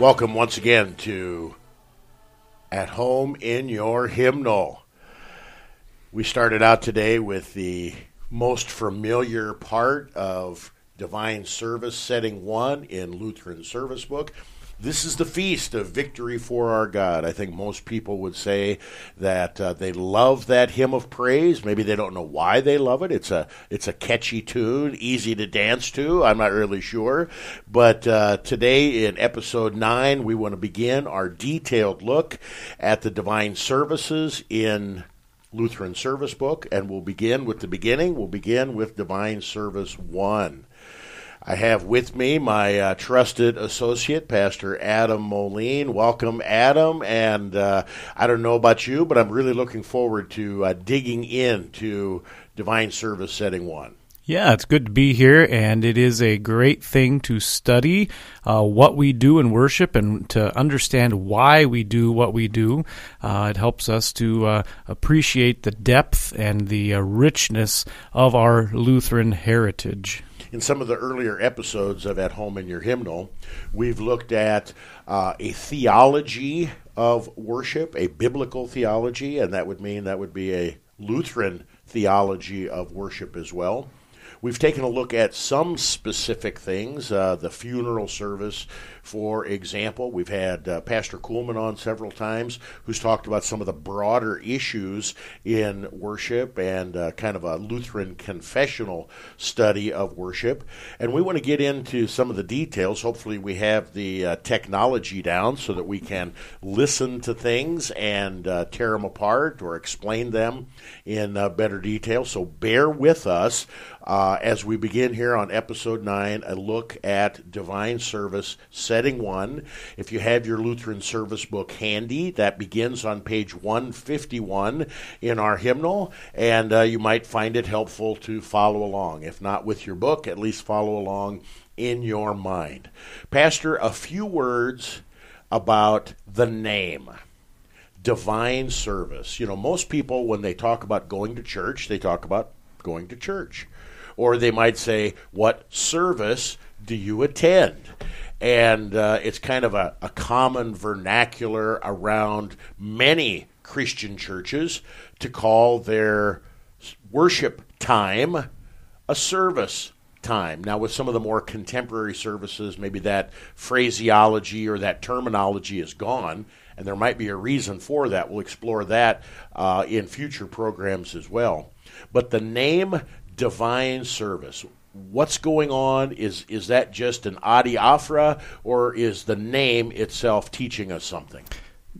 Welcome once again to At Home in Your Hymnal. We started out today with the most familiar part of Divine Service, setting one in Lutheran Service Book. This is the feast of victory for our God. I think most people would say that uh, they love that hymn of praise. Maybe they don't know why they love it. It's a it's a catchy tune, easy to dance to. I'm not really sure, but uh, today in episode nine, we want to begin our detailed look at the divine services in Lutheran Service Book, and we'll begin with the beginning. We'll begin with Divine Service 1. I have with me my uh, trusted associate, Pastor Adam Moline. Welcome, Adam. And uh, I don't know about you, but I'm really looking forward to uh, digging into Divine Service Setting 1. Yeah, it's good to be here, and it is a great thing to study uh, what we do in worship and to understand why we do what we do. Uh, it helps us to uh, appreciate the depth and the uh, richness of our Lutheran heritage. In some of the earlier episodes of At Home in Your Hymnal, we've looked at uh, a theology of worship, a biblical theology, and that would mean that would be a Lutheran theology of worship as well. We've taken a look at some specific things, uh, the funeral service, for example. We've had uh, Pastor Kuhlman on several times who's talked about some of the broader issues in worship and uh, kind of a Lutheran confessional study of worship. And we want to get into some of the details. Hopefully, we have the uh, technology down so that we can listen to things and uh, tear them apart or explain them in uh, better detail. So bear with us uh, as we begin here on episode 9, a look at divine service, setting 1. If you have your Lutheran service book handy, that begins on page 151 in our hymnal, and uh, you might find it helpful to follow along. If not with your book, at least follow along in your mind. Pastor, a few words about the name divine service. You know, most people, when they talk about going to church, they talk about going to church. Or they might say, What service do you attend? And uh, it's kind of a, a common vernacular around many Christian churches to call their worship time a service time. Now, with some of the more contemporary services, maybe that phraseology or that terminology is gone, and there might be a reason for that. We'll explore that uh, in future programs as well. But the name divine service. What's going on? Is is that just an adiaphora, or is the name itself teaching us something?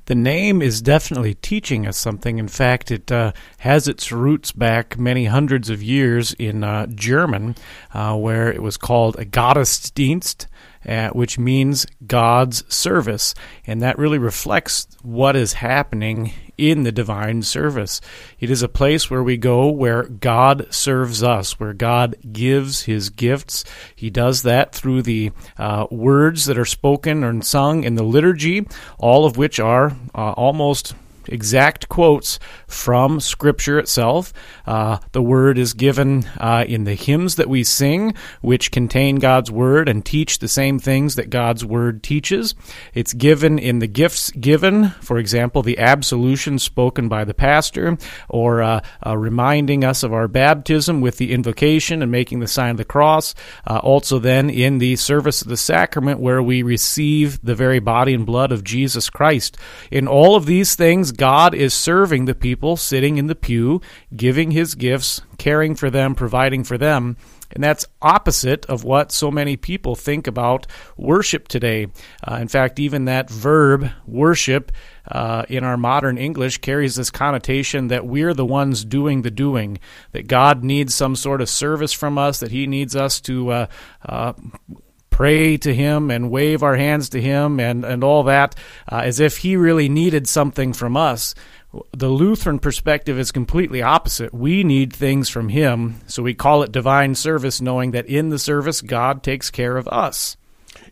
The name is definitely teaching us something. In fact, it uh, has its roots back many hundreds of years in uh, German, uh, where it was called a Gottesdienst, uh, which means God's service. And that really reflects what is happening in the divine service. It is a place where we go where God serves us, where God gives his gifts. He does that through the uh, words that are spoken and sung in the liturgy, all of which are uh, almost exact quotes from Scripture itself. Uh, the word is given uh, in the hymns that we sing, which contain God's word and teach the same things that God's word teaches. It's given in the gifts given, for example, the absolution spoken by the pastor, or uh, uh reminding us of our baptism with the invocation and making the sign of the cross. Uh, also, then in the service of the sacrament, where we receive the very body and blood of Jesus Christ. In all of these things, God is serving the people sitting in the pew, giving his gifts, caring for them, providing for them. And that's opposite of what so many people think about worship today. Uh, in fact, even that verb, worship, uh, in our modern English carries this connotation that we're the ones doing the doing, that God needs some sort of service from us, that He needs us to. Uh, uh pray to him and wave our hands to him and, and all that uh, as if he really needed something from us. The Lutheran perspective is completely opposite. We need things from him, so we call it divine service, knowing that in the service, God takes care of us.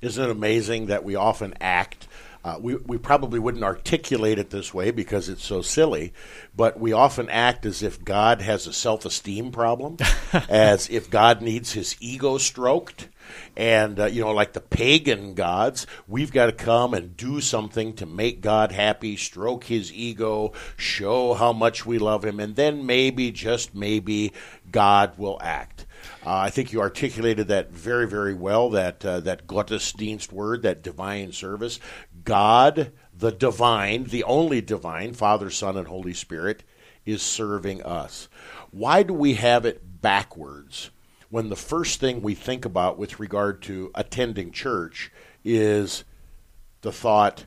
Isn't it amazing that we often act uh, we, we probably wouldn't articulate it this way because it's so silly, but we often act as if God has a self esteem problem, as if God needs his ego stroked. And, uh, you know, like the pagan gods, we've got to come and do something to make God happy, stroke his ego, show how much we love him, and then maybe, just maybe, God will act. Uh, I think you articulated that very, very well. That uh, that Gottesdienst word, that divine service, God, the divine, the only divine, Father, Son, and Holy Spirit, is serving us. Why do we have it backwards? When the first thing we think about with regard to attending church is the thought,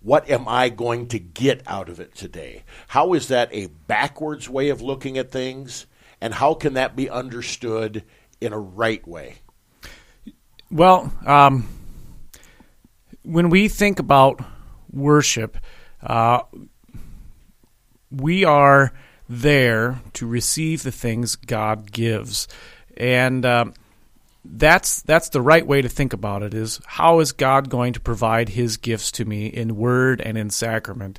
what am I going to get out of it today? How is that a backwards way of looking at things? And how can that be understood in a right way? Well, um, when we think about worship, uh, we are there to receive the things God gives, and um, that's that's the right way to think about it. Is how is God going to provide His gifts to me in word and in sacrament?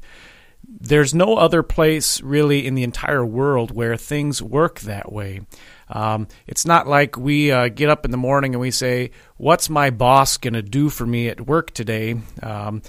There's no other place really in the entire world where things work that way. Um, it's not like we uh, get up in the morning and we say, What's my boss going to do for me at work today? Um,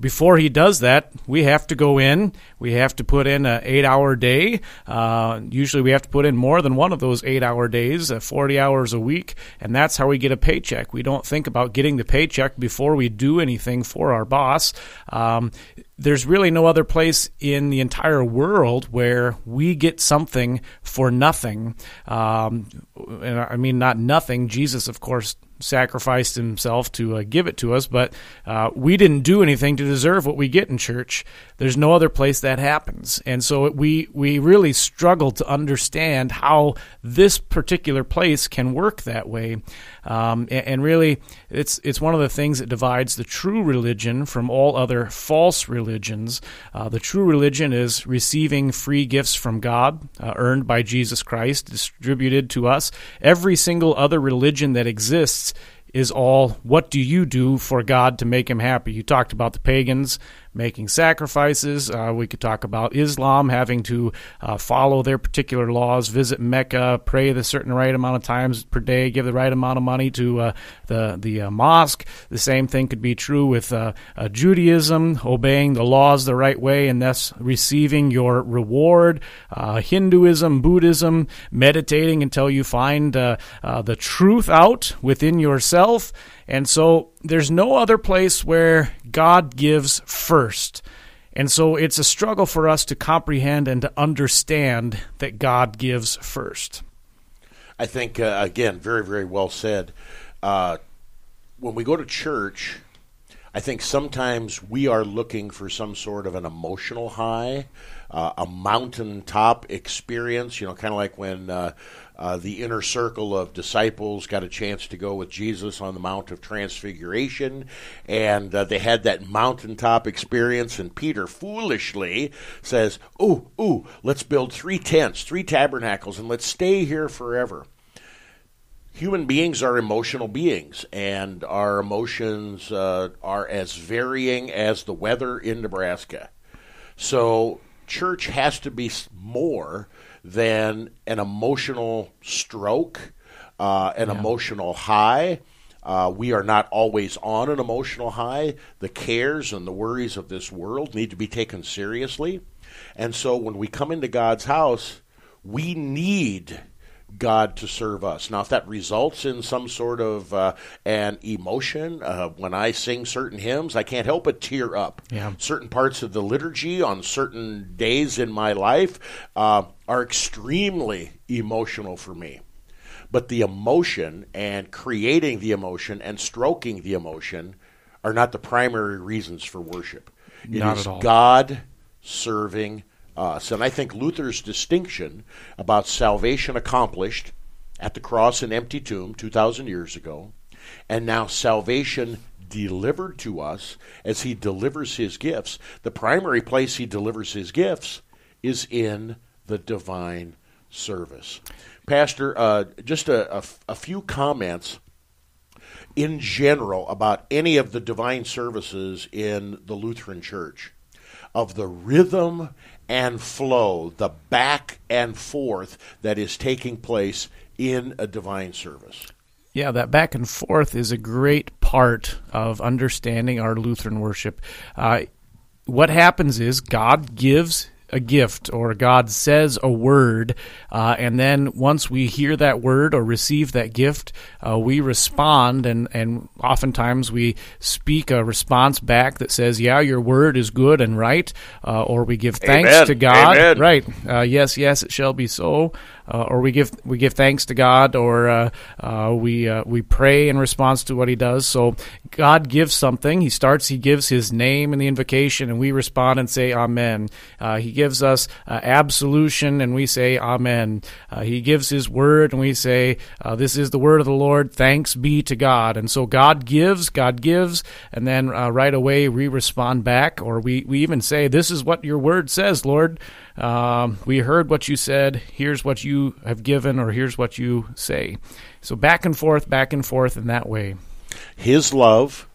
before he does that, we have to go in. We have to put in an eight-hour day. Uh, usually, we have to put in more than one of those eight-hour days, uh, forty hours a week, and that's how we get a paycheck. We don't think about getting the paycheck before we do anything for our boss. Um, there's really no other place in the entire world where we get something for nothing. Um, and I mean, not nothing. Jesus, of course, sacrificed himself to uh, give it to us, but uh, we didn't do anything to deserve what we get in church. There's no other place that happens, and so we we really struggle to understand how this particular place can work that way. Um, and, and, really, it's it's one of the things that divides the true religion from all other false religions. Uh, the true religion is receiving free gifts from God, uh, earned by Jesus Christ, distributed to us. Every single other religion that exists is all what do you do for God to make him happy? You talked about the pagans making sacrifices. Uh, we could talk about Islam having to uh, follow their particular laws, visit Mecca, pray the certain right amount of times per day, give the right amount of money to uh, the the uh, mosque. The same thing could be true with uh, uh, Judaism, obeying the laws the right way and thus receiving your reward. Hinduism, Buddhism, meditating until you find the truth out within yourself. And so there's no other place where God gives first. And so it's a struggle for us to comprehend and to understand that God gives first. I think, uh, again, very, very well said. Uh, when we go to church, I think sometimes we are looking for some sort of an emotional high, uh, a mountaintop experience, you know, kind of like when uh, uh, the inner circle of disciples got a chance to go with Jesus on the Mount of Transfiguration, and uh, they had that mountaintop experience. And Peter foolishly says, "Ooh, ooh, let's build three tents, three tabernacles, and let's stay here forever." Human beings are emotional beings, and our emotions uh, are as varying as the weather in Nebraska. So, church has to be more than an emotional stroke, uh, an yeah. emotional high. Uh, we are not always on an emotional high. The cares and the worries of this world need to be taken seriously. And so when we come into God's house, we need God to serve us. Now, if that results in some sort of uh, an emotion, uh, when I sing certain hymns, I can't help but tear up. Yeah. Certain parts of the liturgy on certain days in my life uh, are extremely emotional for me. But the emotion and creating the emotion and stroking the emotion are not the primary reasons for worship. It not is. God serving us. And I think Luther's distinction about salvation accomplished at the cross and empty tomb 2,000 years ago, and now salvation delivered to us as he delivers his gifts, the primary place he delivers his gifts is in the divine service. Pastor, uh, just a, a, a few comments in general about any of the divine services in the Lutheran Church of the rhythm and flow, the back and forth that is taking place in a divine service. Yeah, that back and forth is a great part of understanding our Lutheran worship. Uh, what happens is God gives a gift or God says a word, uh, and then once we hear that word or receive that gift, uh, we respond, and, and oftentimes we speak a response back that says, Yeah, your word is good and right, uh, or we give thanks Amen. to God. Amen. Right. Uh, yes, yes, it shall be so. Uh, or we give we give thanks to God, or uh, uh, we uh, we pray in response to what He does. So God gives something. He starts. He gives His name in the invocation, and we respond and say Amen. Uh, he gives us uh, absolution, and we say Amen. Uh, he gives His word, and we say uh, This is the word of the Lord. Thanks be to God. And so God gives, God gives, and then uh, right away we respond back, or we we even say This is what Your word says, Lord. Um, we heard what you said. Here's what you have given, or here's what you say. So back and forth, back and forth in that way. His love,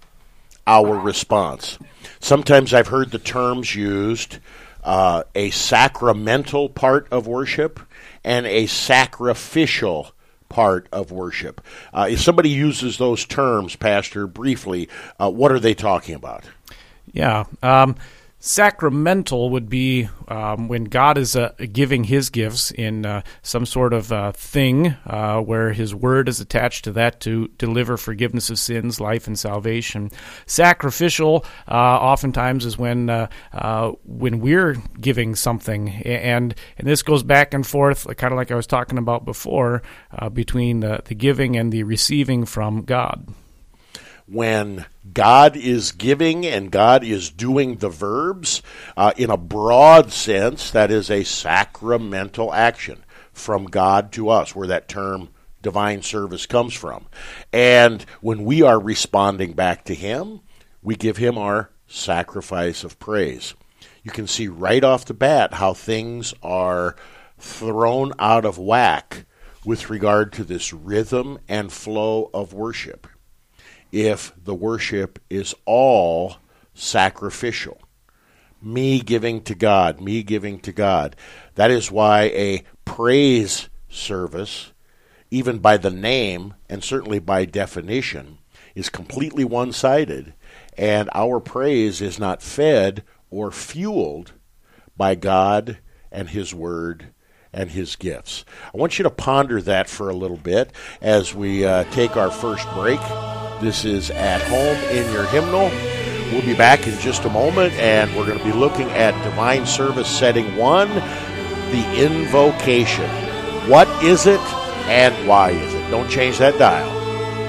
our response. Sometimes I've heard the terms used uh, a sacramental part of worship and a sacrificial part of worship. Uh, if somebody uses those terms, Pastor, briefly, uh, what are they talking about? Yeah. Um, sacramental would be um, when God is uh, giving His gifts in uh, some sort of uh, thing uh, where His word is attached to that to deliver forgiveness of sins, life, and salvation. Sacrificial, uh, oftentimes, is when uh, when we're giving something, and and this goes back and forth, kind of like I was talking about before, between the, the giving and the receiving from God when God is giving and God is doing the verbs uh, in a broad sense, that is a sacramental action from God to us, where that term divine service comes from. And when we are responding back to Him, we give Him our sacrifice of praise. You can see right off the bat how things are thrown out of whack with regard to this rhythm and flow of worship if the worship is all sacrificial. Me giving to God, me giving to God. That is why a praise service, even by the name and certainly by definition, is completely one sided, and our praise is not fed or fueled by God and His Word and His gifts. I want you to ponder that for a little bit as we uh, take our first break. This is At Home in Your Hymnal. We'll be back in just a moment, and we're going to be looking at Divine Service Setting 1, the Invocation. What is it, and why is it? Don't change that dial.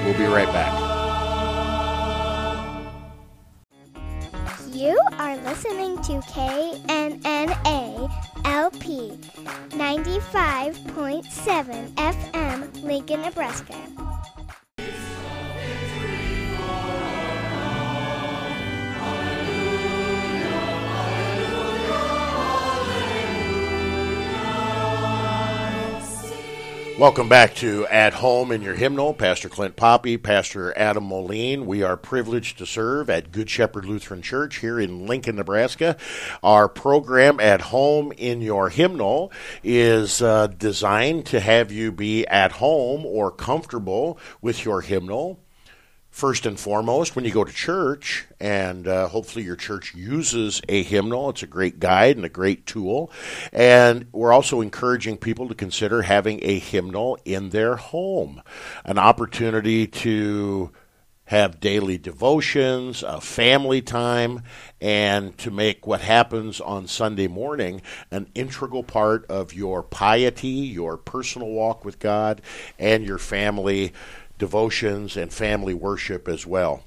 We'll be right back. You are listening to KNNA LP 95.7 FM, Lincoln, Nebraska. Welcome back to At Home in Your Hymnal. Pastor Clint Poppe, Pastor Adam Moline. We are privileged to serve at Good Shepherd Lutheran Church here in Lincoln, Nebraska. Our program, At Home in Your Hymnal, is uh, designed to have you be at home or comfortable with your hymnal first and foremost when you go to church, and uh, hopefully your church uses a hymnal. It's a great guide and a great tool. And we're also encouraging people to consider having a hymnal in their home, an opportunity to have daily devotions, a family time, and to make what happens on Sunday morning an integral part of your piety, your personal walk with God, and your family devotions and family worship as well.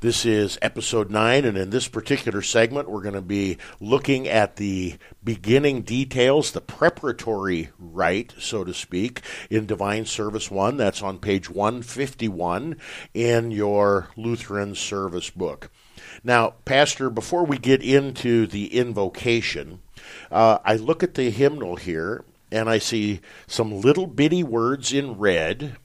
This is episode 9, and in this particular segment, we're going to be looking at the beginning details, the preparatory rite, so to speak, in Divine Service 1. That's on page 151 in your Lutheran service book. Now, Pastor, before we get into the invocation, uh, I look at the hymnal here and I see some little bitty words in red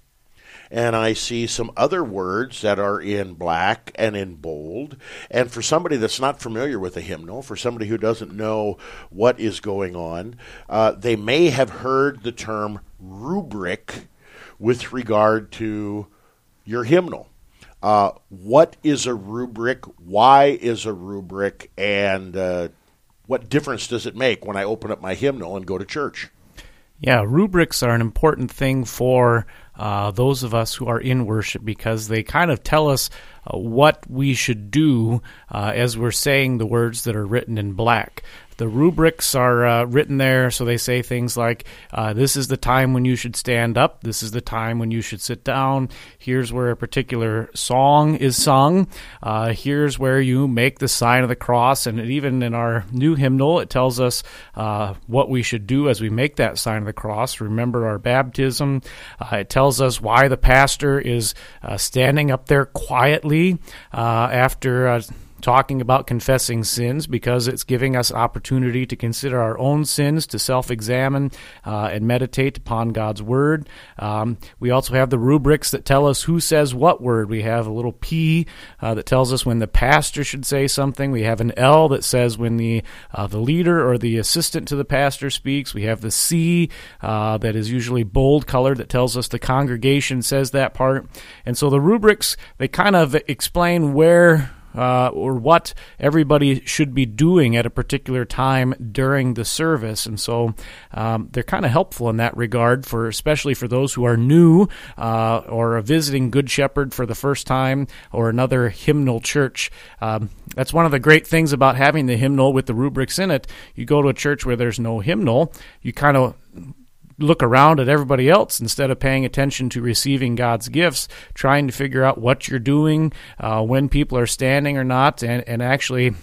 and I see some other words that are in black and in bold. And for somebody that's not familiar with a hymnal, for somebody who doesn't know what is going on, uh, they may have heard the term rubric with regard to your hymnal. Uh, what is a rubric? Why is a rubric? And uh, what difference does it make when I open up my hymnal and go to church? Yeah, rubrics are an important thing for uh, those of us who are in worship because they kind of tell us uh, what we should do uh, as we're saying the words that are written in black. The rubrics are uh, written there, so they say things like, uh, This is the time when you should stand up. This is the time when you should sit down. Here's where a particular song is sung. Uh, here's where you make the sign of the cross. And even in our new hymnal, it tells us uh, what we should do as we make that sign of the cross. Remember our baptism. Uh, it tells us why the pastor is uh, standing up there quietly after talking about confessing sins because it's giving us opportunity to consider our own sins, to self examine uh, and meditate upon God's Word. Um, we also have the rubrics that tell us who says what word. We have a little P uh, that tells us when the pastor should say something. We have an L that says when the, uh, the leader or the assistant to the pastor speaks. We have the C uh, that is usually bold colored that tells us the congregation says that part. And so the rubrics, they kind of explain where uh, or what everybody should be doing at a particular time during the service. And so um, they're kind of helpful in that regard, for especially for those who are new uh, or visiting Good Shepherd for the first time or another hymnal church. Um, that's one of the great things about having the hymnal with the rubrics in it. You go to a church where there's no hymnal, you kind of look around at everybody else instead of paying attention to receiving God's gifts, trying to figure out what you're doing, uh, when people are standing or not, and, and actually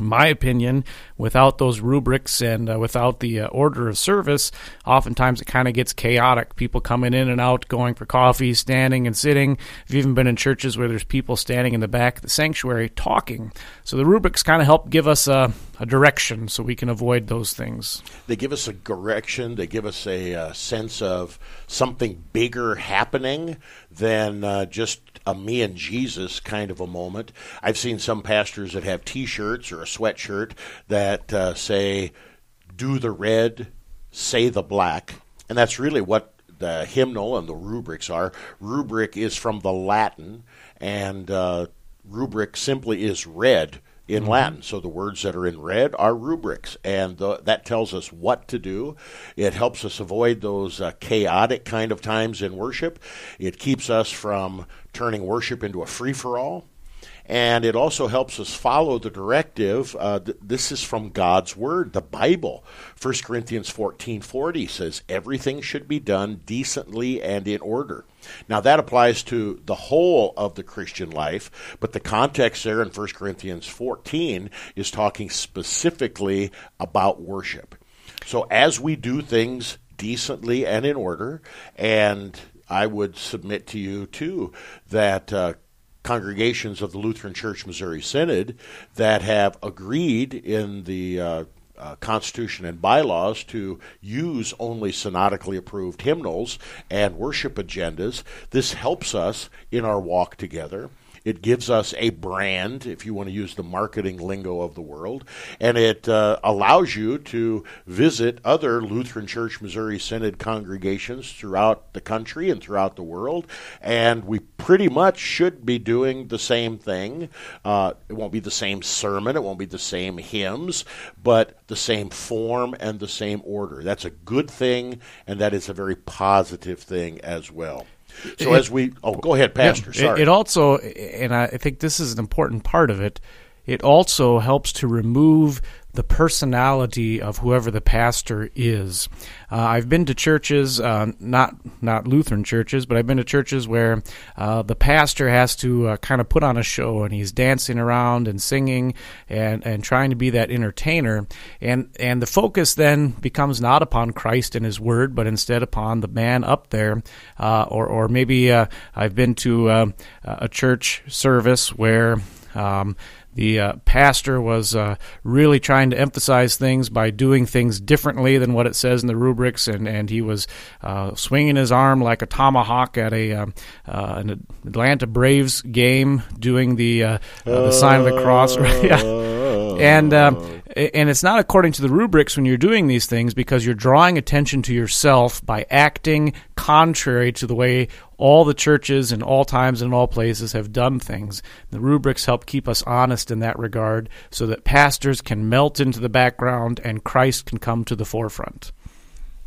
my opinion, without those rubrics and uh, without the uh, order of service, oftentimes it kind of gets chaotic. People coming in and out, going for coffee, standing and sitting. I've even been in churches where there's people standing in the back of the sanctuary talking. So the rubrics kind of help give us a, a direction so we can avoid those things. They give us a direction, they give us a, a uh, sense of something bigger happening than uh, just a me and Jesus kind of a moment. I've seen some pastors that have T-shirts or a sweatshirt that uh, say, "Do the red, say the black," and that's really what the hymnal and the rubrics are. Rubric is from the Latin, and uh, rubric simply is red in mm-hmm. Latin. So the words that are in red are rubrics, and the, that tells us what to do. It helps us avoid those uh, chaotic kind of times in worship. It keeps us from turning worship into a free for all and it also helps us follow the directive. Uh, th- this is from God's Word, the Bible. 1 Corinthians 14:40 says everything should be done decently and in order. Now that applies to the whole of the Christian life, but the context there in 1 Corinthians 14 is talking specifically about worship. So as we do things decently and in order, and I would submit to you too that uh, congregations of the Lutheran Church Missouri Synod that have agreed in the uh, uh, Constitution and bylaws to use only synodically approved hymnals and worship agendas. This helps us in our walk together. It gives us a brand, if you want to use the marketing lingo of the world, and it uh, allows you to visit other Lutheran Church Missouri Synod congregations throughout the country and throughout the world. And we pretty much should be doing the same thing. Uh, it won't be the same sermon, it won't be the same hymns, but the same form and the same order. That's a good thing, and that is a very positive thing as well. So it, as we, oh, go ahead, Pastor. Sorry. It, it also, and I think this is an important part of it. It also helps to remove the personality of whoever the pastor is. Uh, I've been to churches, uh, not not Lutheran churches, but I've been to churches where uh, the pastor has to uh, kind of put on a show and he's dancing around and singing and, and trying to be that entertainer. And and the focus then becomes not upon Christ and His Word, but instead upon the man up there. Uh, or or maybe uh, I've been to a church service where Um, the uh, pastor was uh, really trying to emphasize things by doing things differently than what it says in the rubrics, and, and he was uh, swinging his arm like a tomahawk at a um, uh, an Atlanta Braves game, doing the uh, the sign of the cross. yeah. And um, and it's not according to the rubrics when you're doing these things because you're drawing attention to yourself by acting contrary to the way all the churches in all times and all places have done things. The rubrics help keep us honest in that regard so that pastors can melt into the background and Christ can come to the forefront.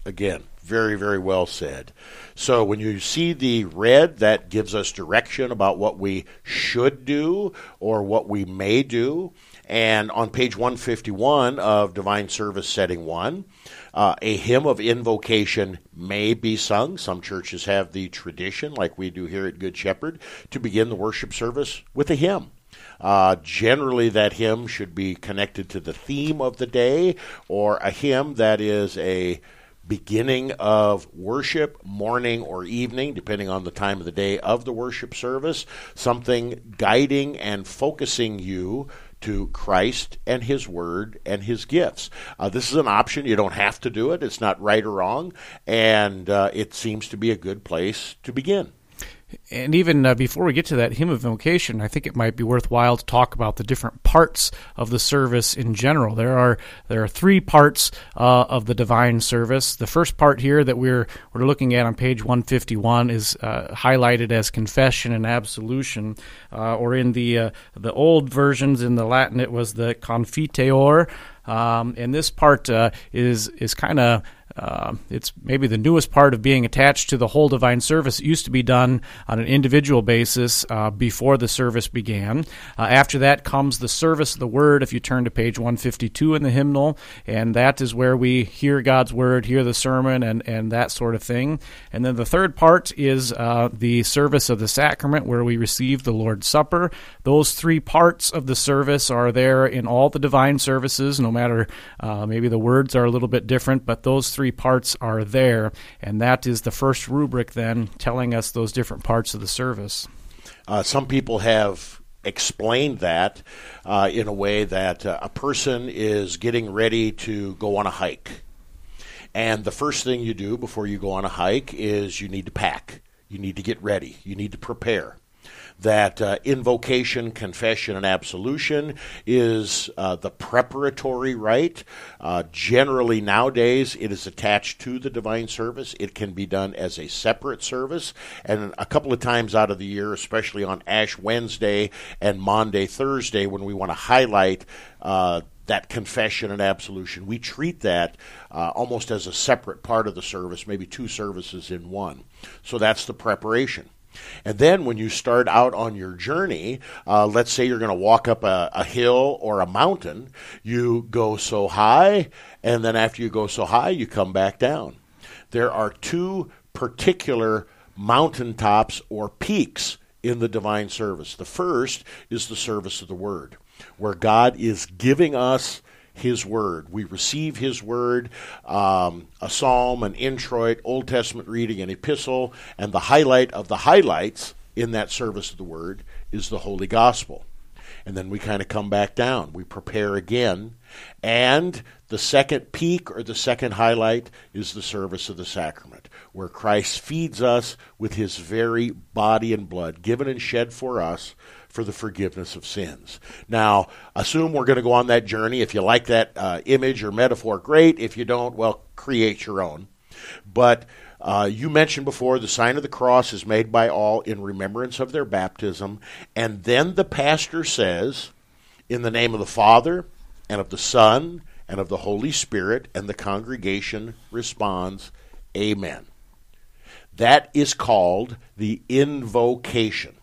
Again, very, very well said. So when you see the red, that gives us direction about what we should do or what we may do. And on page 151 of Divine Service Setting 1, uh, a hymn of invocation may be sung. Some churches have the tradition, like we do here at Good Shepherd, to begin the worship service with a hymn. Uh, generally, that hymn should be connected to the theme of the day or a hymn that is a beginning of worship, morning or evening, depending on the time of the day of the worship service, something guiding and focusing you to Christ and His Word and His gifts. Uh, this is an option. You don't have to do it. It's not right or wrong. And uh, it seems to be a good place to begin. And even uh, before we get to that hymn of invocation, I think it might be worthwhile to talk about the different parts of the service in general. There are there are three parts uh, of the divine service. The first part here that we're we're looking at on page 151 is uh, highlighted as confession and absolution, uh, or in the uh, the old versions in the Latin it was the confiteor. Um, and this part uh, is is kind of uh, it's maybe the newest part of being attached to the whole divine service. It used to be done on an individual basis uh, before the service began. Uh, after that comes the service of the word, if you turn to page 152 in the hymnal, and that is where we hear God's word, hear the sermon, and, and that sort of thing. And then the third part is uh, the service of the sacrament, where we receive the Lord's Supper. Those three parts of the service are there in all the divine services, no matter uh, maybe the words are a little bit different, but those three three parts are there, and that is the first rubric then telling us those different parts of the service. Uh, some people have explained that uh, in a way that uh, a person is getting ready to go on a hike. And the first thing you do before you go on a hike is you need to pack. You need to get ready. You need to prepare that uh, invocation, confession, and absolution is uh, the preparatory rite. Uh, generally, nowadays, it is attached to the divine service. It can be done as a separate service, and a couple of times out of the year, especially on Ash Wednesday and Maundy Thursday, when we want to highlight uh, that confession and absolution. We treat that uh, almost as a separate part of the service, maybe two services in one. So that's the preparation. And then when you start out on your journey, uh, let's say you're going to walk up a, a hill or a mountain, you go so high, and then after you go so high, you come back down. There are two particular mountaintops or peaks in the divine service. The first is the service of the Word, where God is giving us his Word. We receive His Word, um, a psalm, an introit, Old Testament reading, an epistle, and the highlight of the highlights in that service of the Word is the Holy Gospel. And then we kind of come back down. We prepare again. And the second peak or the second highlight is the service of the sacrament, where Christ feeds us with his very body and blood, given and shed for us for the forgiveness of sins. Now, assume we're going to go on that journey. If you like that uh, image or metaphor, great. If you don't, well, create your own. But uh, you mentioned before the sign of the cross is made by all in remembrance of their baptism. And then the pastor says, in the name of the Father, and of the Son, and of the Holy Spirit, and the congregation responds, Amen. That is called the invocation.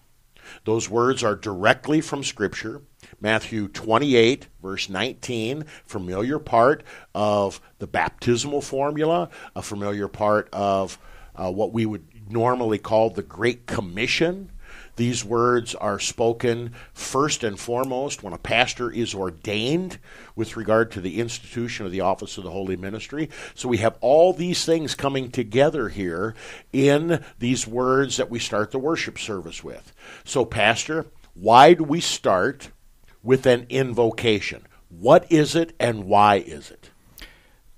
Those words are directly from Scripture. Matthew 28, verse 19, familiar part of the baptismal formula, a familiar part of uh, what we would normally call the Great Commission. These words are spoken first and foremost when a pastor is ordained with regard to the institution of the office of the holy ministry. So we have all these things coming together here in these words that we start the worship service with. So, Pastor, why do we start with an invocation. What is it and why is it?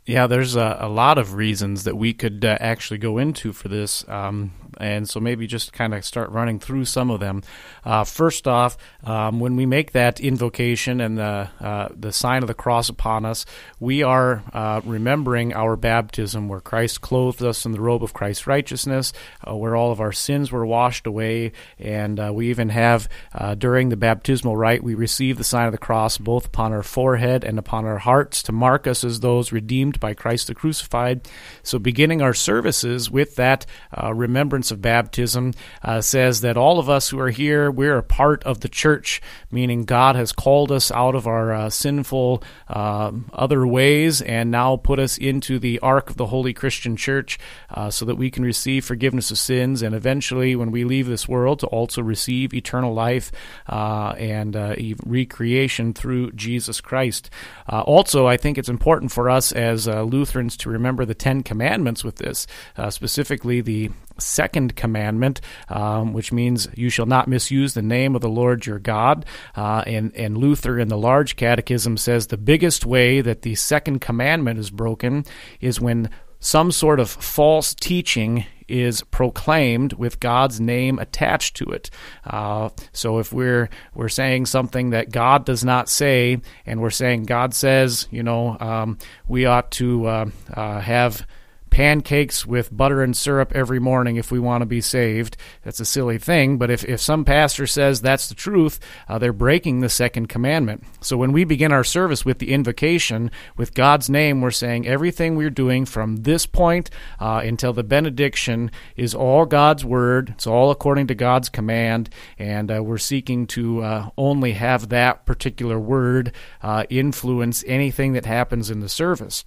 Yeah, there's a, a lot of reasons that we could uh, actually go into for this. Um, and so maybe just kind of start running through some of them. Uh, first off, um, when we make that invocation and the uh, the sign of the cross upon us, we are uh, remembering our baptism, where Christ clothed us in the robe of Christ's righteousness, uh, where all of our sins were washed away, and uh, we even have uh, during the baptismal rite we receive the sign of the cross both upon our forehead and upon our hearts to mark us as those redeemed by Christ the crucified. So, beginning our services with that remembrance of baptism uh, says that all of us who are here, we're a part of the church, meaning God has called us out of our uh, sinful uh, other ways and now put us into the ark of the Holy Christian Church uh, so that we can receive forgiveness of sins and eventually, when we leave this world, to also receive eternal life uh, and uh, recreation through Jesus Christ. also, I think it's important for us as Lutherans to remember the Ten Commandments with this, specifically the second commandment, um, which means you shall not misuse the name of the Lord your God. Uh, and, and Luther in the Large Catechism says the biggest way that the second commandment is broken is when some sort of false teaching is proclaimed with God's name attached to it. Uh, so if we're we're saying something that God does not say, and we're saying God says, you know, um, we ought to uh, uh, have pancakes with butter and syrup every morning if we want to be saved. That's a silly thing, but if, if some pastor says that's the truth, uh, they're breaking the second commandment. So when we begin our service with the invocation, with God's name, we're saying everything we're doing from this point uh, until the benediction is all God's word. It's all according to God's command, and uh, we're seeking to uh, only have that particular word uh, influence anything that happens in the service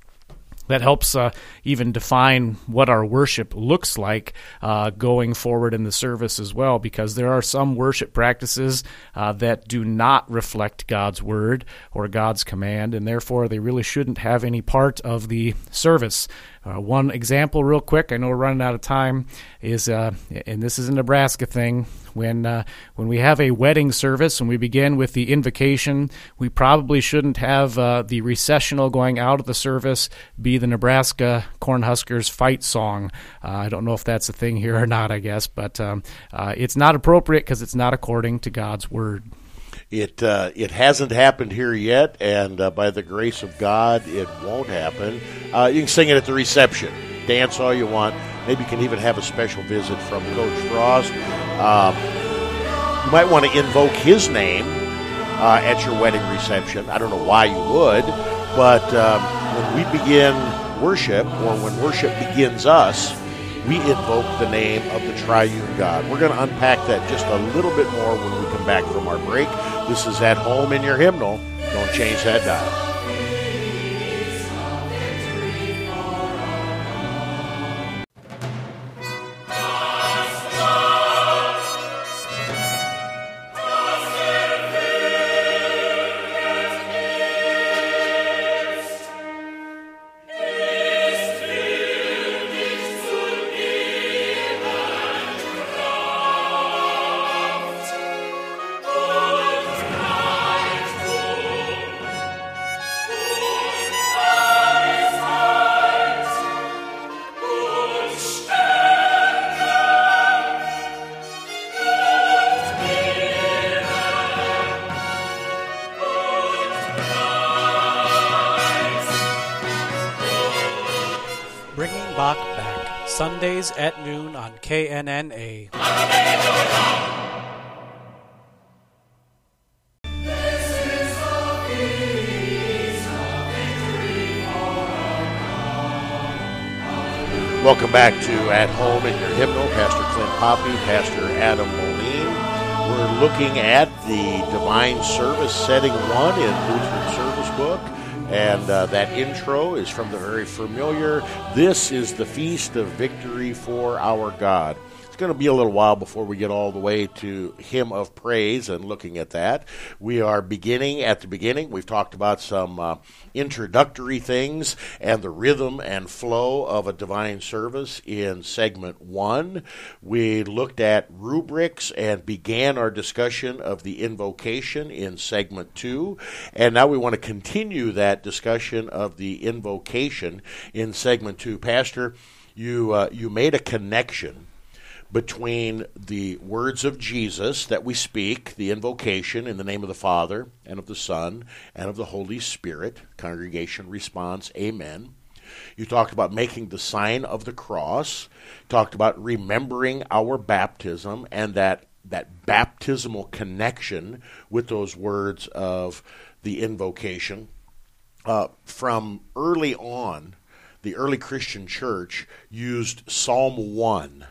that helps uh, even define what our worship looks like uh, going forward in the service as well, because there are some worship practices uh, that do not reflect God's word or God's command, and therefore they really shouldn't have any part of the service. Uh, one example, real quick, I know we're running out of time, is, uh, and this is a Nebraska thing, when, uh, when we have a wedding service and we begin with the invocation, we probably shouldn't have uh, the recessional going out of the service be the Nebraska Cornhuskers fight song. Uh, I don't know if that's a thing here or not, I guess, but um, uh, it's not appropriate because it's not according to God's word. It uh, it hasn't happened here yet, and uh, by the grace of God, it won't happen. Uh, you can sing it at the reception, dance all you want. Maybe you can even have a special visit from Coach Frost. Um, you might want to invoke his name uh, at your wedding reception. I don't know why you would, but um, when we begin worship, or when worship begins us, we invoke the name of the triune God. We're going to unpack that just a little bit more when we come back from our break. This is At Home in Your Hymnal. Don't change that dial. Sundays at noon on KNNA. Welcome back to At Home in Your Hymnal. Pastor Clint Poppe, Pastor Adam Moline. We're looking at the Divine Service Setting 1 in Lutheran Service Book. And uh, that intro is from the very familiar This is the Feast of Victory for Our God. Going to be a little while before we get all the way to Hymn of Praise and looking at that. We are beginning at the beginning. We've talked about some uh, introductory things and the rhythm and flow of a divine service in segment one. We looked at rubrics and began our discussion of the invocation in segment two. And now we want to continue that discussion of the invocation in segment two. Pastor, you, uh, you made a connection between the words of Jesus that we speak, the invocation in the name of the Father and of the Son and of the Holy Spirit. Congregation responds, Amen. You talked about making the sign of the cross, talked about remembering our baptism and that that baptismal connection with those words of the invocation. Uh, from early on, the early Christian church used Psalm 1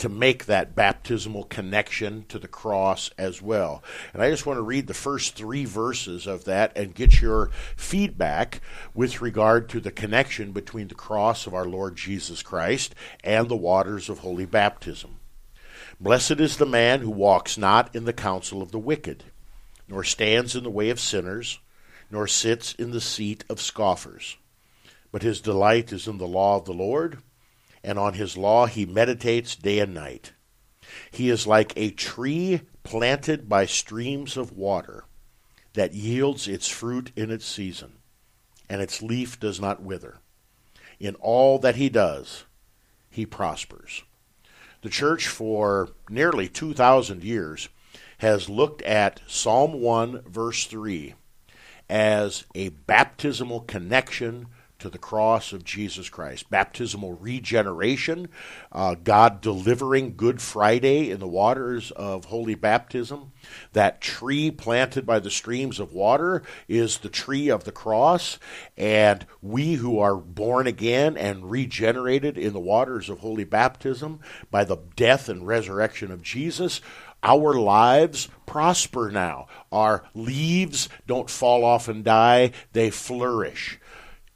to make that baptismal connection to the cross as well. And I just want to read the first three verses of that and get your feedback with regard to the connection between the cross of our Lord Jesus Christ and the waters of holy baptism. Blessed is the man who walks not in the counsel of the wicked, nor stands in the way of sinners, nor sits in the seat of scoffers. But his delight is in the law of the Lord and on his law he meditates day and night. He is like a tree planted by streams of water that yields its fruit in its season, and its leaf does not wither. In all that he does, he prospers. The church, for nearly 2,000 years, has looked at Psalm 1, verse 3, as a baptismal connection to the cross of Jesus Christ. Baptismal regeneration, uh, God delivering Good Friday in the waters of holy baptism. That tree planted by the streams of water is the tree of the cross, and we who are born again and regenerated in the waters of holy baptism by the death and resurrection of Jesus our lives prosper now. Our leaves don't fall off and die, they flourish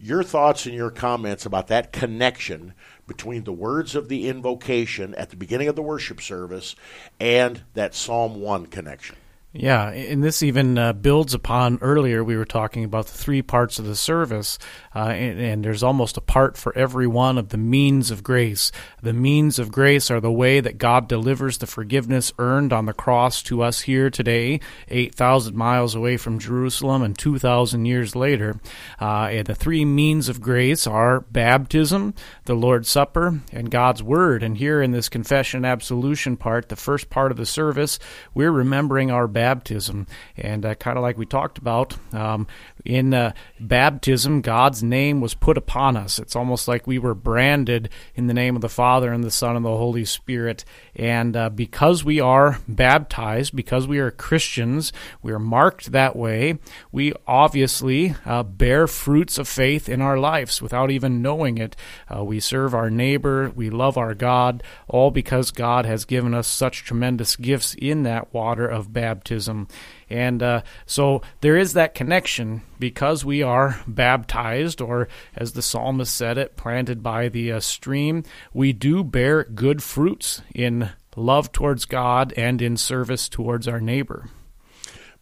your thoughts and your comments about that connection between the words of the invocation at the beginning of the worship service and that Psalm 1 connection. Yeah, and this even uh, builds upon earlier we were talking about the three parts of the service, uh, and, and, there's almost a part for every one of the means of grace. The means of grace are the way that God delivers the forgiveness earned on the cross to us here today, 8,000 miles away from Jerusalem and 2,000 years later. Uh, and the three means of grace are baptism, the Lord's Supper, and God's Word. And here in this confession absolution part, the first part of the service, we're remembering our baptism baptism. And uh, kind of like we talked about, um, in uh, baptism, God's name was put upon us. It's almost like we were branded in the name of the Father and the Son and the Holy Spirit. And uh, because we are baptized, because we are Christians, we are marked that way, we obviously uh, bear fruits of faith in our lives without even knowing it. Uh, we serve our neighbor, we love our God, all because God has given us such tremendous gifts in that water of baptism baptism. And uh, so there is that connection because we are baptized, or as the psalmist said it, planted by the uh, stream, we do bear good fruits in love towards God and in service towards our neighbor.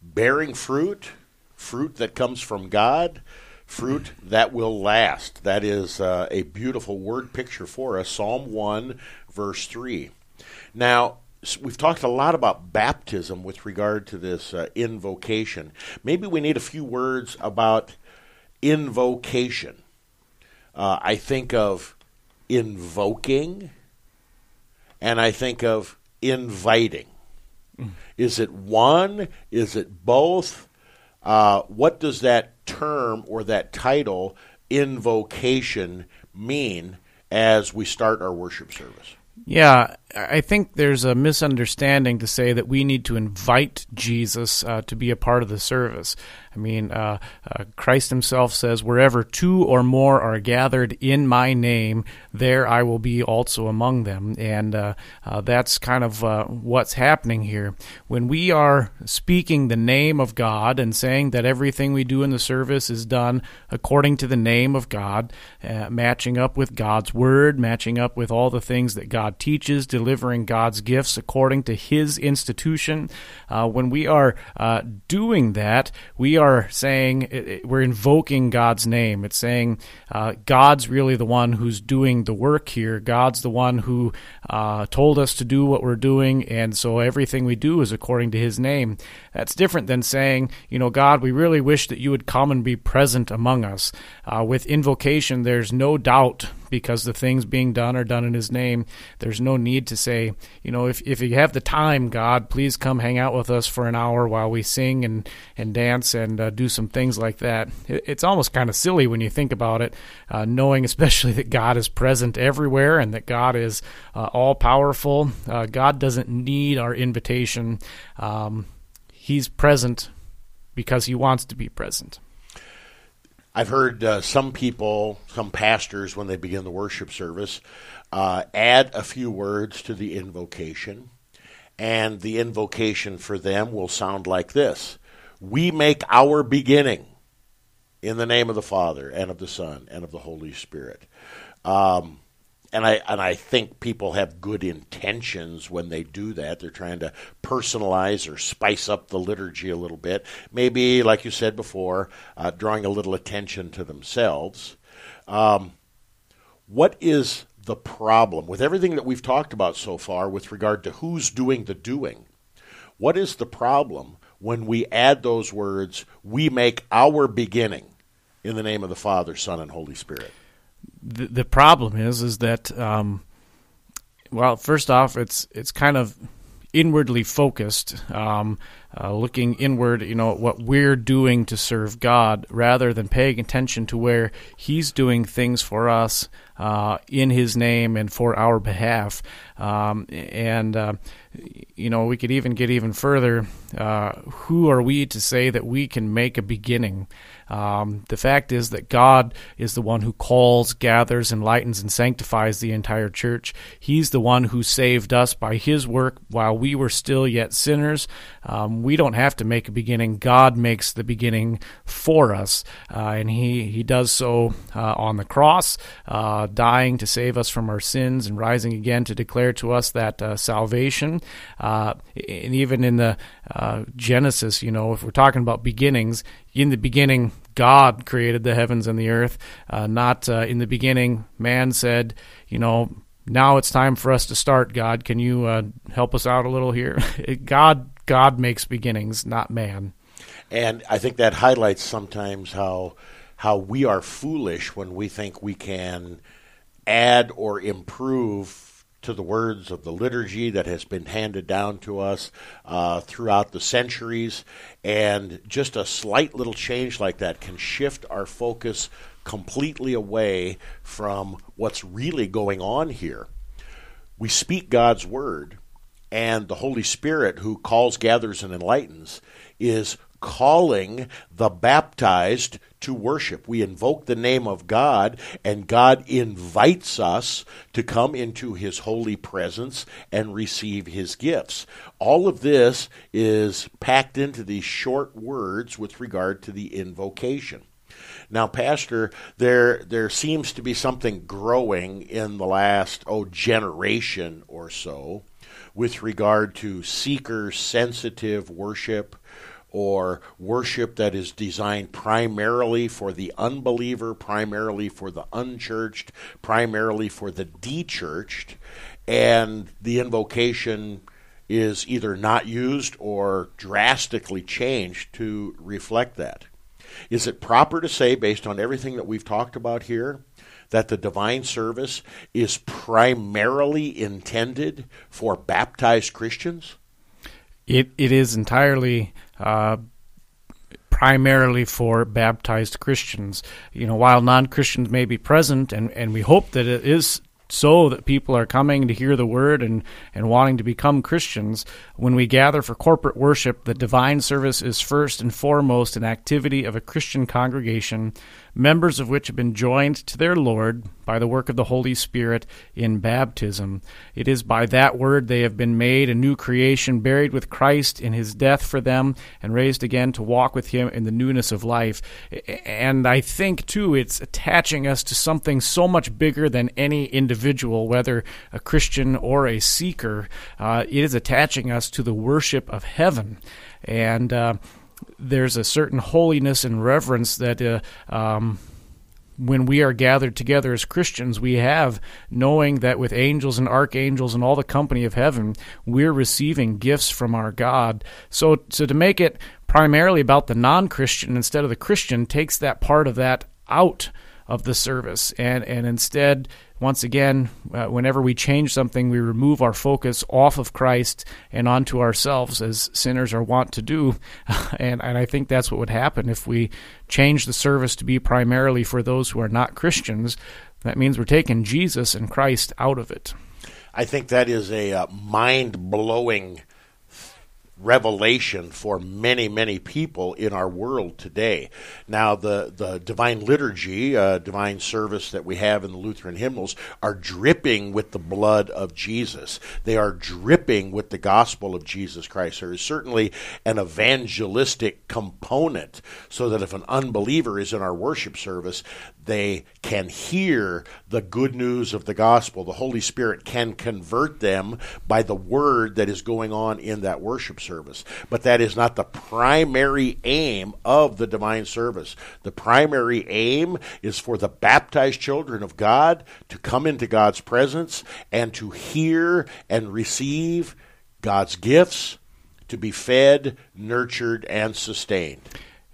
Bearing fruit, fruit that comes from God, fruit that will last. That is uh, a beautiful word picture for us. Psalm 1, verse 3. Now, we've talked a lot about baptism with regard to this uh, invocation. Maybe we need a few words about invocation. Uh, I think of invoking, and I think of inviting. Mm. Is it one? Is it both? Uh, what does that term or that title, invocation, mean as we start our worship service? Yeah, I think there's a misunderstanding to say that we need to invite Jesus uh, to be a part of the service. I mean, uh, uh, Christ himself says, Wherever two or more are gathered in my name, there I will be also among them. And uh, uh, that's kind of uh, what's happening here. When we are speaking the name of God and saying that everything we do in the service is done according to the name of God, matching up with God's word, matching up with all the things that God teaches, delivering God's gifts according to His institution. Uh, when we are uh, doing that, we are saying we're invoking God's name. It's saying uh, God's really the one who's doing the work here. God's the one who uh, told us to do what we're doing, and so everything we do is according to His name. That's different than saying, you know, God, we really wish that you would come and be present among us. Uh, with invocation, there's no doubt because the things being done are done in His name. There's no need to say, you know, if, if you have the time, God, please come hang out with us for an hour while we sing and, and dance and uh, do some things like that. It, it's almost kind of silly when you think about it, uh, knowing especially that God is present everywhere and that God is uh, all powerful. Uh, God doesn't need our invitation. Um, he's present because he wants to be present. I've heard uh, some people, some pastors, when they begin the worship service, uh, add a few words to the invocation, and the invocation for them will sound like this We make our beginning in the name of the Father, and of the Son, and of the Holy Spirit. Um, and I and I think people have good intentions when they do that. They're trying to personalize or spice up the liturgy a little bit. Maybe, like you said before, uh, drawing a little attention to themselves. Um, what is the problem with everything that we've talked about so far with regard to who's doing the doing? What is the problem when we add those words? We make our beginning in the name of the Father, Son, and Holy Spirit the, problem is is that um, well, first off, it's it's kind of inwardly focused, um, uh, looking inward, you know, what we're doing to serve God, rather than paying attention to where He's doing things for us uh, in His name and for our behalf. Um, and uh, you know, we could even get even further. Uh, who are we to say that we can make a beginning? Um, the fact is that God is the one who calls, gathers, enlightens, and sanctifies the entire church. He's the one who saved us by His work while we were still yet sinners. Um, we don't have to make a beginning. God makes the beginning for us, uh, and He He does so uh, on the cross, uh, dying to save us from our sins and rising again to declare to us that uh, salvation. Uh, and even in the uh, Genesis, you know, if we're talking about beginnings, in the beginning, God created the heavens and the earth, uh, not uh, in the beginning, man said, you know, now it's time for us to start. God, can you uh, help us out a little here? God, God makes beginnings, not man. And I think that highlights sometimes how how we are foolish when we think we can add or improve to the words of the liturgy that has been handed down to us uh, throughout the centuries. And just a slight little change like that can shift our focus completely away from what's really going on here. We speak God's word, and the Holy Spirit, who calls, gathers, and enlightens, is calling the baptized to worship. We invoke the name of God, and God invites us to come into his holy presence and receive his gifts. All of this is packed into these short words with regard to the invocation. Now, Pastor, there there seems to be something growing in the last oh generation or so with regard to seeker sensitive worship or worship that is designed primarily for the unbeliever, primarily for the unchurched, primarily for the dechurched, and the invocation is either not used or drastically changed to reflect that. Is it proper to say, based on everything that we've talked about here, that the divine service is primarily intended for baptized Christians? It it is entirely uh, primarily for baptized Christians. You know, while non Christians may be present, and, and we hope that it is so that people are coming to hear the word and, and wanting to become Christians. When we gather for corporate worship, the divine service is first and foremost an activity of a Christian congregation members of which have been joined to their Lord by the work of the Holy Spirit in baptism. It is by that word they have been made a new creation, buried with Christ in his death for them, and raised again to walk with him in the newness of life. And I think, too, it's attaching us to something so much bigger than any individual whether a Christian or a seeker, uh, it is attaching us to the worship of heaven. And uh, there's a certain holiness and reverence that uh, um, when we are gathered together as Christians, we have knowing that with angels and archangels and all the company of heaven, we're receiving gifts from our God. So, so to make it primarily about the non Christian instead of the Christian takes that part of that out of the service. And, and instead, once again, uh, whenever we change something, we remove our focus off of Christ and onto ourselves, as sinners are wont to do. and, and I think that's what would happen if we change the service to be primarily for those who are not Christians. That means we're taking Jesus and Christ out of it. I think that is a uh, mind blowing revelation for many, many people in our world today. Now, the, the divine liturgy, uh, divine service that we have in the Lutheran hymnals are dripping with the blood of Jesus. They are dripping with the gospel of Jesus Christ. There is certainly an evangelistic component so that if an unbeliever is in our worship service, they can hear the good news of the gospel. The Holy Spirit can convert them by the word that is going on in that worship service. But that is not the primary aim of the divine service. The primary aim is for the baptized children of God to come into God's presence and to hear and receive God's gifts, to be fed, nurtured, and sustained.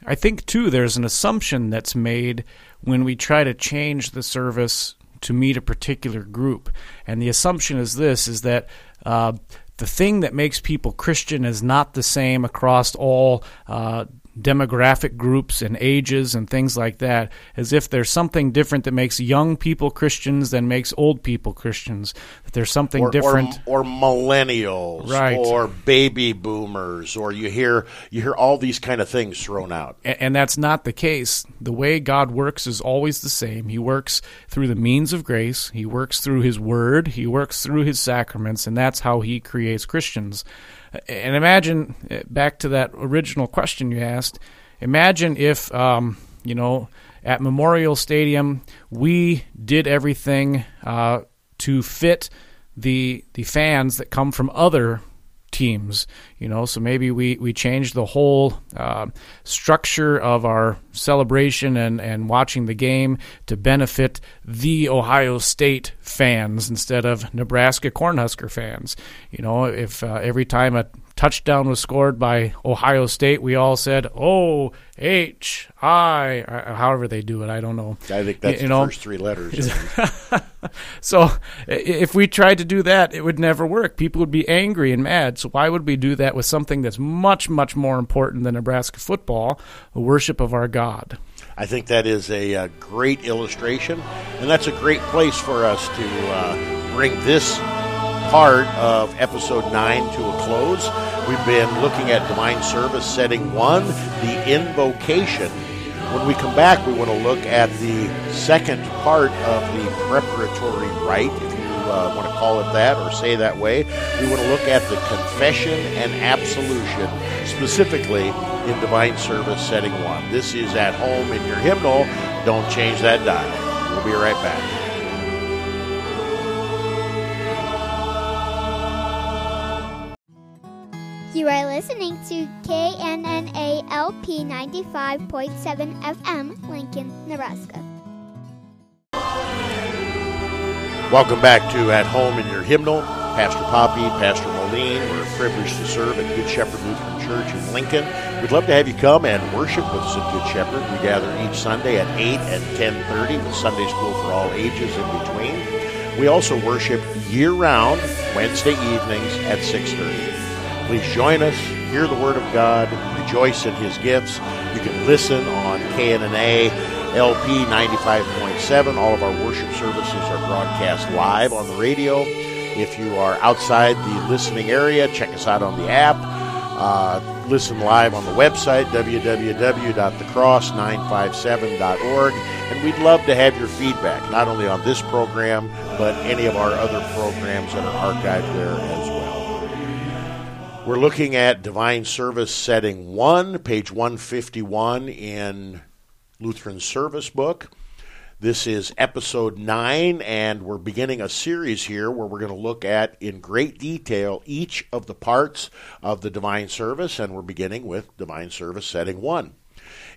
I think, too, there's an assumption that's made when we try to change the service to meet a particular group. And the assumption is this is that uh, the thing that makes people Christian is not the same across all uh, demographic groups and ages and things like that, as if there's something different that makes young people Christians than makes old people Christians. That there's something or, different, or, or millennials, Right. or baby boomers, or you hear you hear all these kind of things thrown out. A- and that's not the case. The way God works is always the same. He works through the means of grace. He works through His Word. He works through His sacraments, and that's how He creates Christians. And imagine uh, back to that original question you asked. Imagine if um, you know at Memorial Stadium we did everything uh, to fit the the fans that come from other teams you know? So maybe we we changed the whole uh, structure of our celebration and and watching the game to benefit the ohio state fans instead of nebraska cornhusker fans. You know if uh, every time a touchdown was scored by ohio state we all said o h i or however they do it i don't know I think that's You know, first three letters. so if we tried to do that, it would never work. People would be angry and mad. So why would we do that with something that's much, much more important than Nebraska football, the worship of our God? I think that is a, uh great illustration, and that's a great place for us to uh, bring this part of episode 9 to a close. We've been looking at Divine Service Setting 1, the invocation. When we come back, we want to look at the second part of the preparatory rite, if you uh, want to call it that or say that way. We want to look at the confession and absolution, specifically in Divine Service Setting 1. This is at home in your hymnal. Don't change that dial. We'll be right back. You are listening to KNNA LP 95.7 FM, Lincoln, Nebraska. Welcome back to At Home in Your Hymnal. Pastor Poppe, Pastor Moline. We're privileged to serve at Good Shepherd Lutheran Church in Lincoln. We'd love to have you come and worship with us at Good Shepherd. We gather each Sunday at 8 and 10.30 with Sunday school for all ages in between. We also worship year-round Wednesday evenings at 6.30. Please join us, hear the Word of God, rejoice in His gifts. You can listen on KNNA LP 95.7. All of our worship services are broadcast live on the radio. If you are outside the listening area, check us out on the app. Uh, listen live on the website, www.thecross957.org. And we'd love to have your feedback, not only on this program, but any of our other programs that are archived there as well. We're looking at Divine Service Setting 1, page 151 in Lutheran Service Book. This is episode 9, and we're beginning a series here where we're going to look at in great detail each of the parts of the divine service, and we're beginning with divine service setting 1.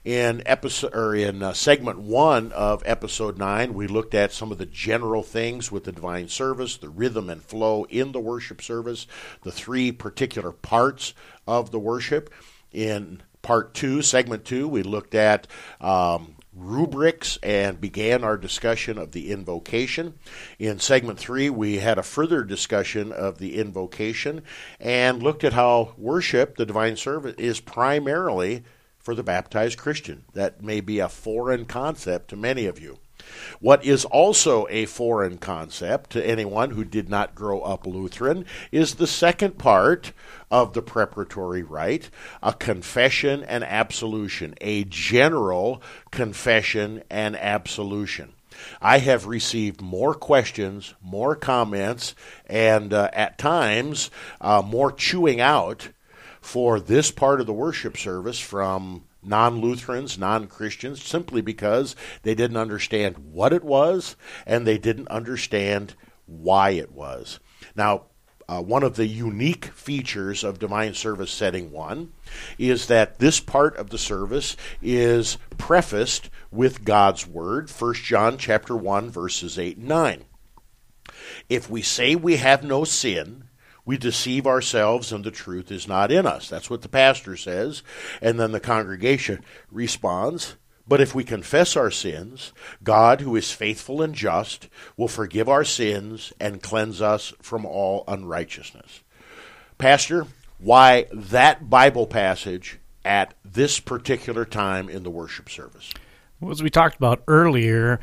In episode or in uh, segment 1 of episode 9, we looked at some of the general things with the divine service, the rhythm and flow in the worship service, the three particular parts of the worship. In part two, segment two, we looked at um, rubrics and began our discussion of the invocation. In segment three, we had a further discussion of the invocation and looked at how worship, the divine service, is primarily for the baptized Christian. That may be a foreign concept to many of you. What is also a foreign concept to anyone who did not grow up Lutheran is the second part of the preparatory rite a confession and absolution, a general confession and absolution. I have received more questions, more comments, and uh, at times uh, more chewing out for this part of the worship service from non Lutherans, non Christians, simply because they didn't understand what it was and they didn't understand why it was. Now, uh, one of the unique features of Divine Service Setting 1 is that this part of the service is prefaced with God's Word, 1 John chapter 1, verses 8 and 9. If we say we have no sin, we deceive ourselves and the truth is not in us. That's what the pastor says. And then the congregation responds. But if we confess our sins, God, who is faithful and just, will forgive our sins and cleanse us from all unrighteousness. Pastor, why that Bible passage at this particular time in the worship service? Well, as we talked about earlier,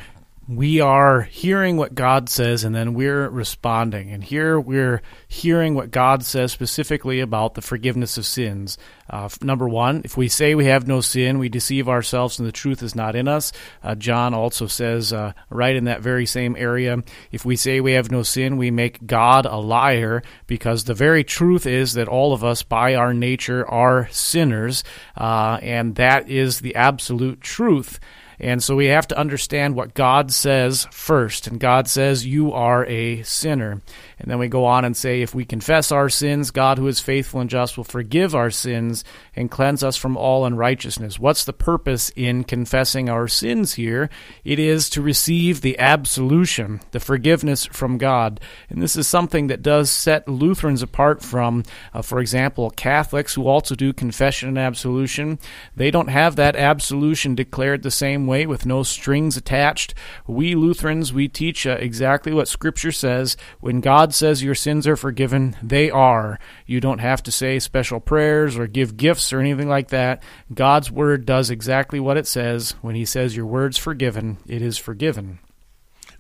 we are hearing what God says and then we're responding. And here we're hearing what God says specifically about the forgiveness of sins. Uh, number one, if we say we have no sin, we deceive ourselves and the truth is not in us. Uh, John also says, uh, right in that very same area, if we say we have no sin, we make God a liar because the very truth is that all of us, by our nature, are sinners. Uh, and that is the absolute truth. And so we have to understand what God says first. And God says, You are a sinner. And then we go on and say, if we confess our sins, God, who is faithful and just, will forgive our sins and cleanse us from all unrighteousness. What's the purpose in confessing our sins here? It is to receive the absolution, the forgiveness from God. And this is something that does set Lutherans apart from, uh, for example, Catholics who also do confession and absolution. They don't have that absolution declared the same way with no strings attached. We Lutherans, we teach uh, exactly what Scripture says. When God says your sins are forgiven, they are. You don't have to say special prayers or give gifts or anything like that. God's word does exactly what it says. When He says your word's forgiven, it is forgiven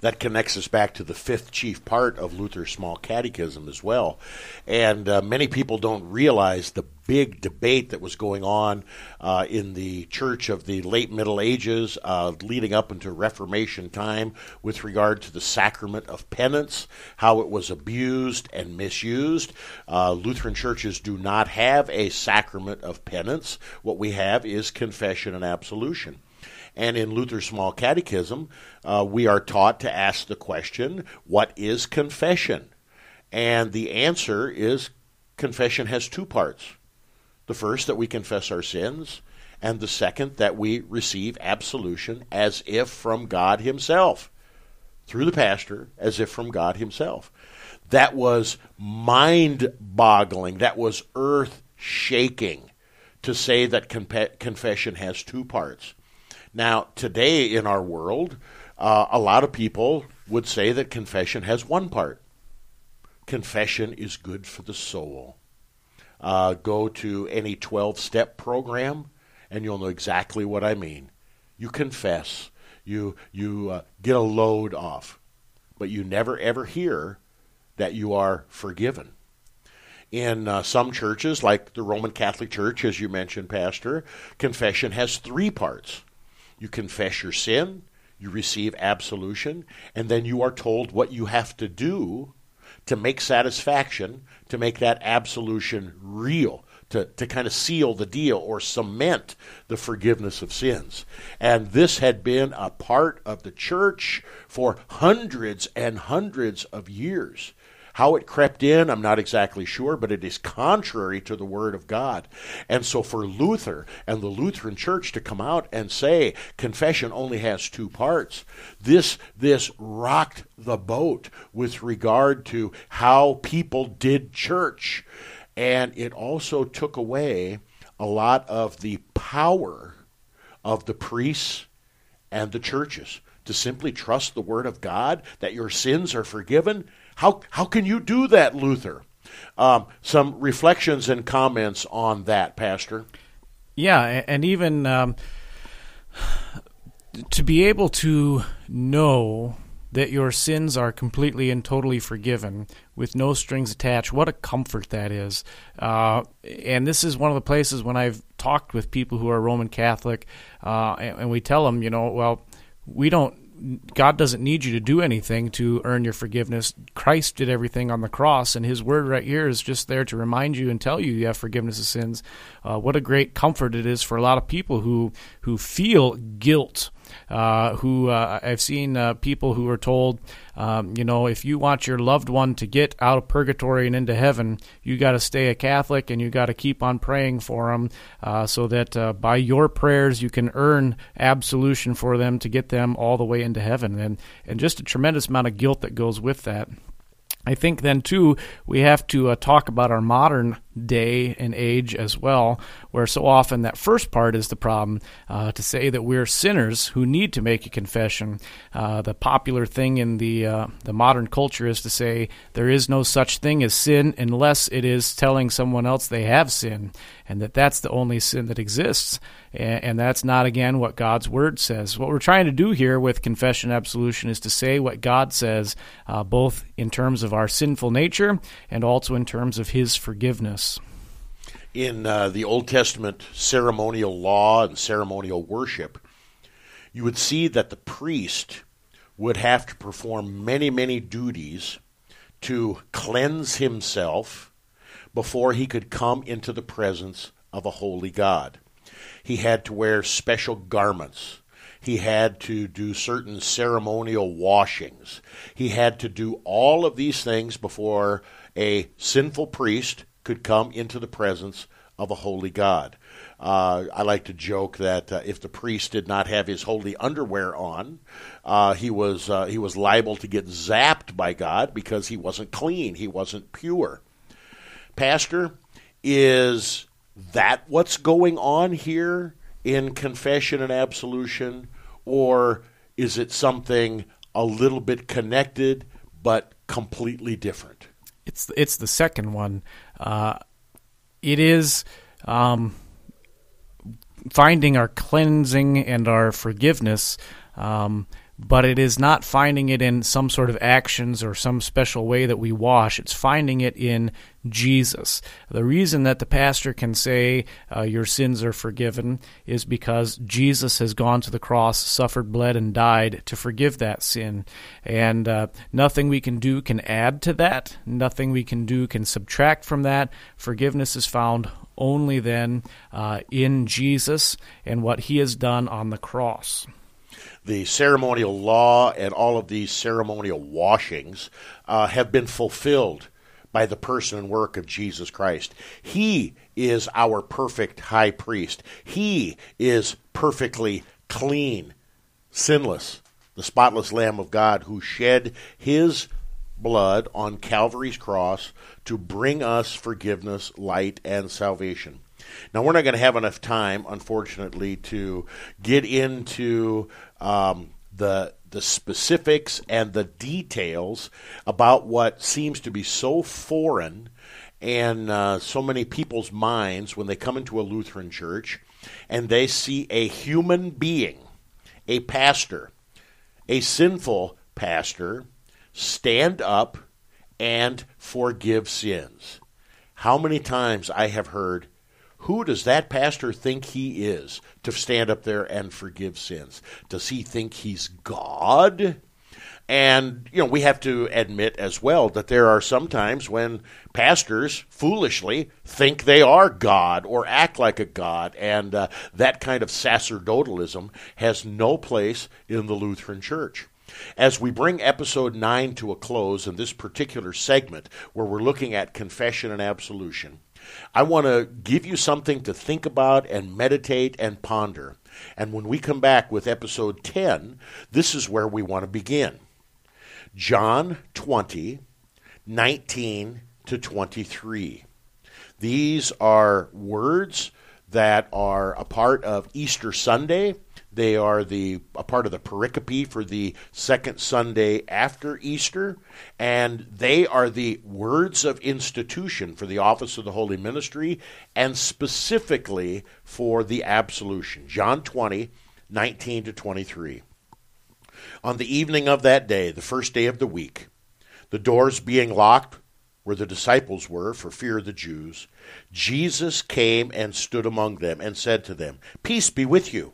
that connects us back to the fifth chief part of Luther's small catechism as well. And uh, many people don't realize the big debate that was going on uh, in the church of the late Middle Ages, uh, leading up into Reformation time, with regard to the sacrament of penance, how it was abused and misused. Uh, Lutheran churches do not have a sacrament of penance. What we have is confession and absolution. And in Luther's Small Catechism, uh, we are taught to ask the question, What is confession? And the answer is confession has two parts. The first, that we confess our sins, and the second, that we receive absolution as if from God Himself, through the pastor, as if from God Himself. That was mind boggling, that was earth shaking to say that confession has two parts. Now, today in our world, uh, a lot of people would say that confession has one part. Confession is good for the soul. Uh, go to any 12 step program, and you'll know exactly what I mean. You confess, you, you uh, get a load off, but you never ever hear that you are forgiven. In uh, some churches, like the Roman Catholic Church, as you mentioned, Pastor, confession has three parts you confess your sin, you receive absolution, and then you are told what you have to do to make satisfaction, to make that absolution real, to, to kind of seal the deal or cement the forgiveness of sins. And this had been a part of the church for hundreds and hundreds of years. How it crept in, I'm not exactly sure, but it is contrary to the Word of God. And so for Luther and the Lutheran Church to come out and say confession only has two parts, this, this rocked the boat with regard to how people did church. And it also took away a lot of the power of the priests and the churches to simply trust the Word of God that your sins are forgiven how, how can you do that, Luther? Um, some reflections and comments on that, Pastor. Yeah, and even um, to be able to know that your sins are completely and totally forgiven with no strings attached. What a comfort that is. Uh, and this is one of the places when I've talked with people who are Roman Catholic, uh, and, and we tell them, you know, well, we don't God doesn't need you to do anything to earn your forgiveness. Christ did everything on the cross, and His word right here is just there to remind you and tell you you have forgiveness of sins. Uh, what a great comfort it is for a lot of people who who feel guilt uh, who uh, I've seen uh, people who are told, um, you know, if you want your loved one to get out of purgatory and into heaven, you got to stay a Catholic and you got to keep on praying for them uh, so that uh, by your prayers you can earn absolution for them to get them all the way into heaven. And, and just a tremendous amount of guilt that goes with that. I think then too we have to uh, talk about our modern day and age as well, where so often that first part is the problem uh, to say that we're sinners who need to make a confession. Uh, the popular thing in the uh, the modern culture is to say there is no such thing as sin unless it is telling someone else they have sin, and that that's the only sin that exists. And, and that's not again what God's word says. What we're trying to do here with confession and absolution is to say what God says, uh, both in terms of our sinful nature and also in terms of His forgiveness in uh, the Old Testament ceremonial law and ceremonial worship, you would see that the priest would have to perform many, many duties to cleanse himself before he could come into the presence of a holy God. He had to wear special garments. He had to do certain ceremonial washings. He had to do all of these things before a sinful priest could come into the presence of a holy God. Uh, I like to joke that uh, if the priest did not have his holy underwear on, uh, he was uh, he was liable to get zapped by God because he wasn't clean, he wasn't pure. Pastor, is that what's going on here in confession and absolution, or is it something a little bit connected but completely different? It's it's the second one. Uh, it is um, finding our cleansing and our forgiveness. Um, but it is not finding it in some sort of actions or some special way that we wash. It's finding it in Jesus. The reason that the pastor can say uh, your sins are forgiven is because Jesus has gone to the cross, suffered, bled, and died to forgive that sin. And uh, nothing we can do can add to that, nothing we can do can subtract from that. Forgiveness is found only then uh, in Jesus and what he has done on the cross the ceremonial law and all of these ceremonial washings uh, have been fulfilled by the person and work of Jesus Christ. He is our perfect high priest. He is perfectly clean, sinless, the spotless Lamb of God who shed his blood on Calvary's cross to bring us forgiveness, light, and salvation. Now, we're not going to have enough time, unfortunately, to get into um, the the specifics and the details about what seems to be so foreign and uh, so many people's minds when they come into a Lutheran church and they see a human being, a pastor, a sinful pastor, stand up and forgive sins. How many times I have heard, who does that pastor think he is to stand up there and forgive sins? Does he think he's God? And, you know, we have to admit as well that there are some times when pastors foolishly think they are God or act like a God. And uh, that kind of sacerdotalism has no place in the Lutheran Church. As we bring episode 9 to a close in this particular segment where we're looking at confession and absolution, I want to give you something to think about and meditate and ponder. And when we come back with episode 10, this is where we want to begin. John 20, 19 to 23. These are words that are a part of Easter Sunday. They are the a part of the pericope for the second Sunday after Easter, and they are the words of institution for the office of the holy ministry and specifically for the absolution. John 20, 19 to 23. On the evening of that day, the first day of the week, the doors being locked where the disciples were for fear of the Jews, Jesus came and stood among them and said to them, Peace be with you.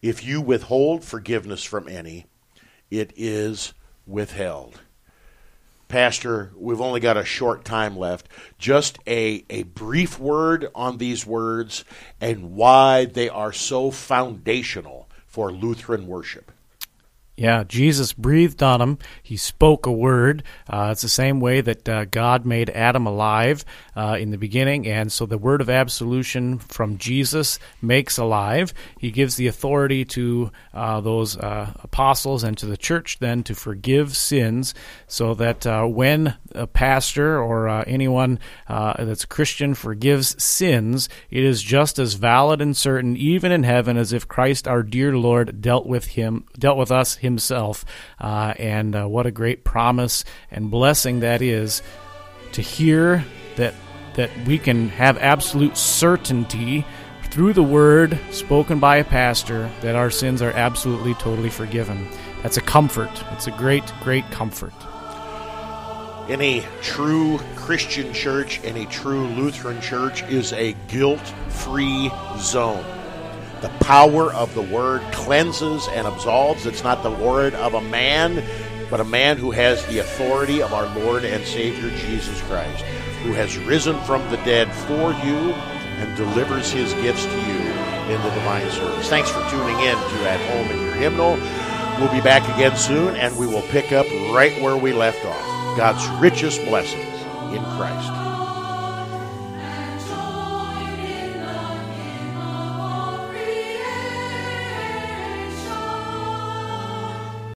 If you withhold forgiveness from any, it is withheld. Pastor, we've only got a short time left. Just a, a brief word on these words and why they are so foundational for Lutheran worship. Yeah, Jesus breathed on him. He spoke a word. Uh, it's the same way that uh, God made Adam alive uh, in the beginning, and so the word of absolution from Jesus makes alive. He gives the authority to uh, those uh, apostles and to the church then to forgive sins, so that uh, when a pastor or anyone that's Christian forgives sins, it is just as valid and certain, even in heaven, as if Christ, our dear Lord, dealt with him, dealt with us himself. Uh, and uh, what a great promise and blessing that is to hear that that we can have absolute certainty through the word spoken by a pastor that our sins are absolutely totally forgiven. That's a comfort. It's a great, great comfort. Any true Christian church, any true Lutheran church is a guilt free zone. The power of the word cleanses and absolves. It's not the word of a man, but a man who has the authority of our Lord and Savior Jesus Christ, who has risen from the dead for you and delivers his gifts to you in the divine service. Thanks for tuning in to At Home in Your Hymnal. We'll be back again soon, and we will pick up right where we left off. God's richest blessings in Christ.